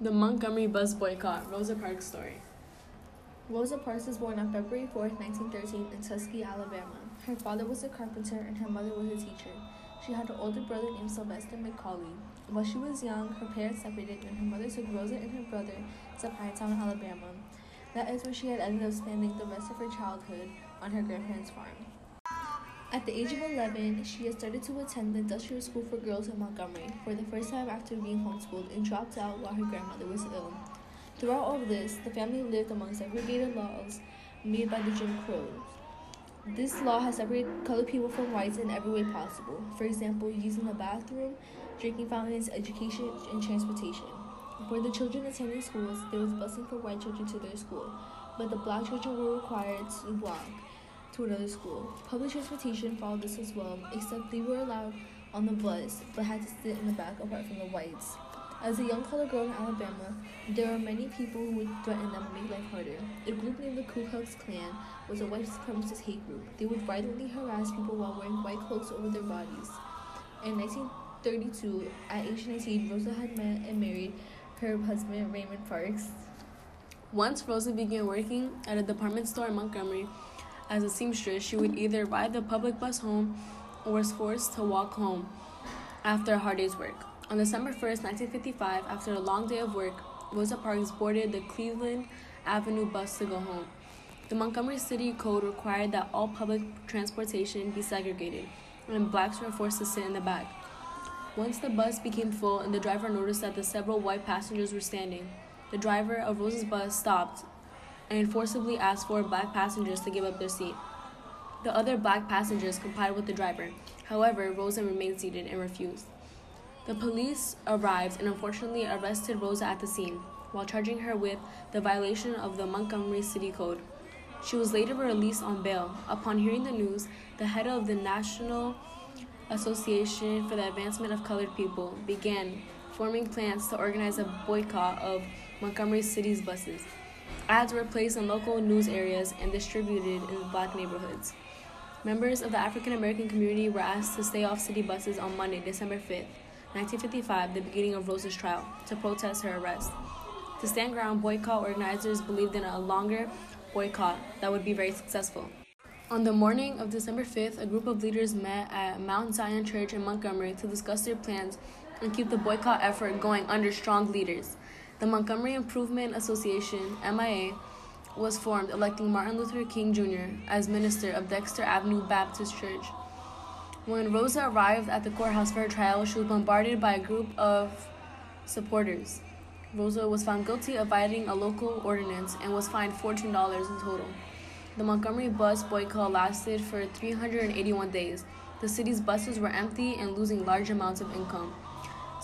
The Montgomery bus boycott, Rosa Parks story. Rosa Parks was born on February 4, 1913, in Tuskegee, Alabama. Her father was a carpenter and her mother was a teacher. She had an older brother named Sylvester McCauley. While she was young, her parents separated and her mother took Rosa and her brother to Pinetown, Alabama. That is where she had ended up spending the rest of her childhood on her grandparents' farm. At the age of 11, she had started to attend the Industrial School for Girls in Montgomery for the first time after being homeschooled and dropped out while her grandmother was ill. Throughout all of this, the family lived among segregated laws made by the Jim Crow. This law has separated colored people from whites in every way possible. For example, using the bathroom, drinking fountains, education, and transportation. For the children attending schools, there was busing for white children to their school, but the black children were required to walk to another school. Public transportation followed this as well, except they were allowed on the bus but had to sit in the back apart from the whites. As a young colored girl in Alabama, there were many people who would threaten them and make life harder. A group named the Ku Klux Klan was a white supremacist hate group. They would violently harass people while wearing white cloaks over their bodies. In 1932, at age 19, Rosa had met and married her husband, Raymond Parks. Once Rosa began working at a department store in Montgomery, as a seamstress, she would either ride the public bus home or was forced to walk home after a hard day's work. On December 1st, 1955, after a long day of work, Rosa Parks boarded the Cleveland Avenue bus to go home. The Montgomery City Code required that all public transportation be segregated, and blacks were forced to sit in the back. Once the bus became full and the driver noticed that the several white passengers were standing, the driver of Rosa's bus stopped and forcibly asked for black passengers to give up their seat. The other black passengers complied with the driver. However, Rosa remained seated and refused. The police arrived and unfortunately arrested Rosa at the scene while charging her with the violation of the Montgomery City Code. She was later released on bail. Upon hearing the news, the head of the National Association for the Advancement of Colored People began forming plans to organize a boycott of Montgomery City's buses. Ads were placed in local news areas and distributed in black neighborhoods. Members of the African American community were asked to stay off city buses on Monday, December 5th, 1955, the beginning of Rosa's trial, to protest her arrest. To stand ground, boycott organizers believed in a longer boycott that would be very successful. On the morning of December 5th, a group of leaders met at Mount Zion Church in Montgomery to discuss their plans and keep the boycott effort going under strong leaders. The Montgomery Improvement Association, MIA, was formed, electing Martin Luther King Jr. as minister of Dexter Avenue Baptist Church. When Rosa arrived at the courthouse for her trial, she was bombarded by a group of supporters. Rosa was found guilty of violating a local ordinance and was fined $14 in total. The Montgomery bus boycott lasted for 381 days. The city's buses were empty and losing large amounts of income.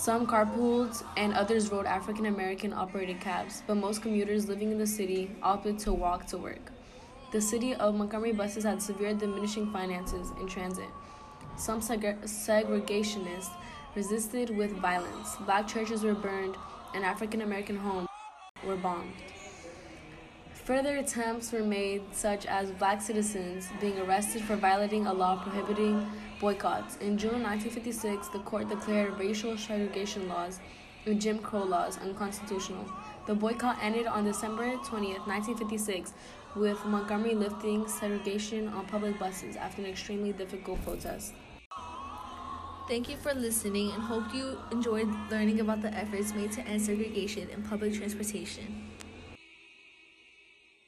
Some carpooled and others rode African American operated cabs, but most commuters living in the city opted to walk to work. The city of Montgomery buses had severe diminishing finances in transit. Some seg- segregationists resisted with violence. Black churches were burned and African American homes were bombed. Further attempts were made, such as black citizens being arrested for violating a law prohibiting boycotts. In June 1956, the court declared racial segregation laws and Jim Crow laws unconstitutional. The boycott ended on December 20, 1956, with Montgomery lifting segregation on public buses after an extremely difficult protest. Thank you for listening and hope you enjoyed learning about the efforts made to end segregation in public transportation.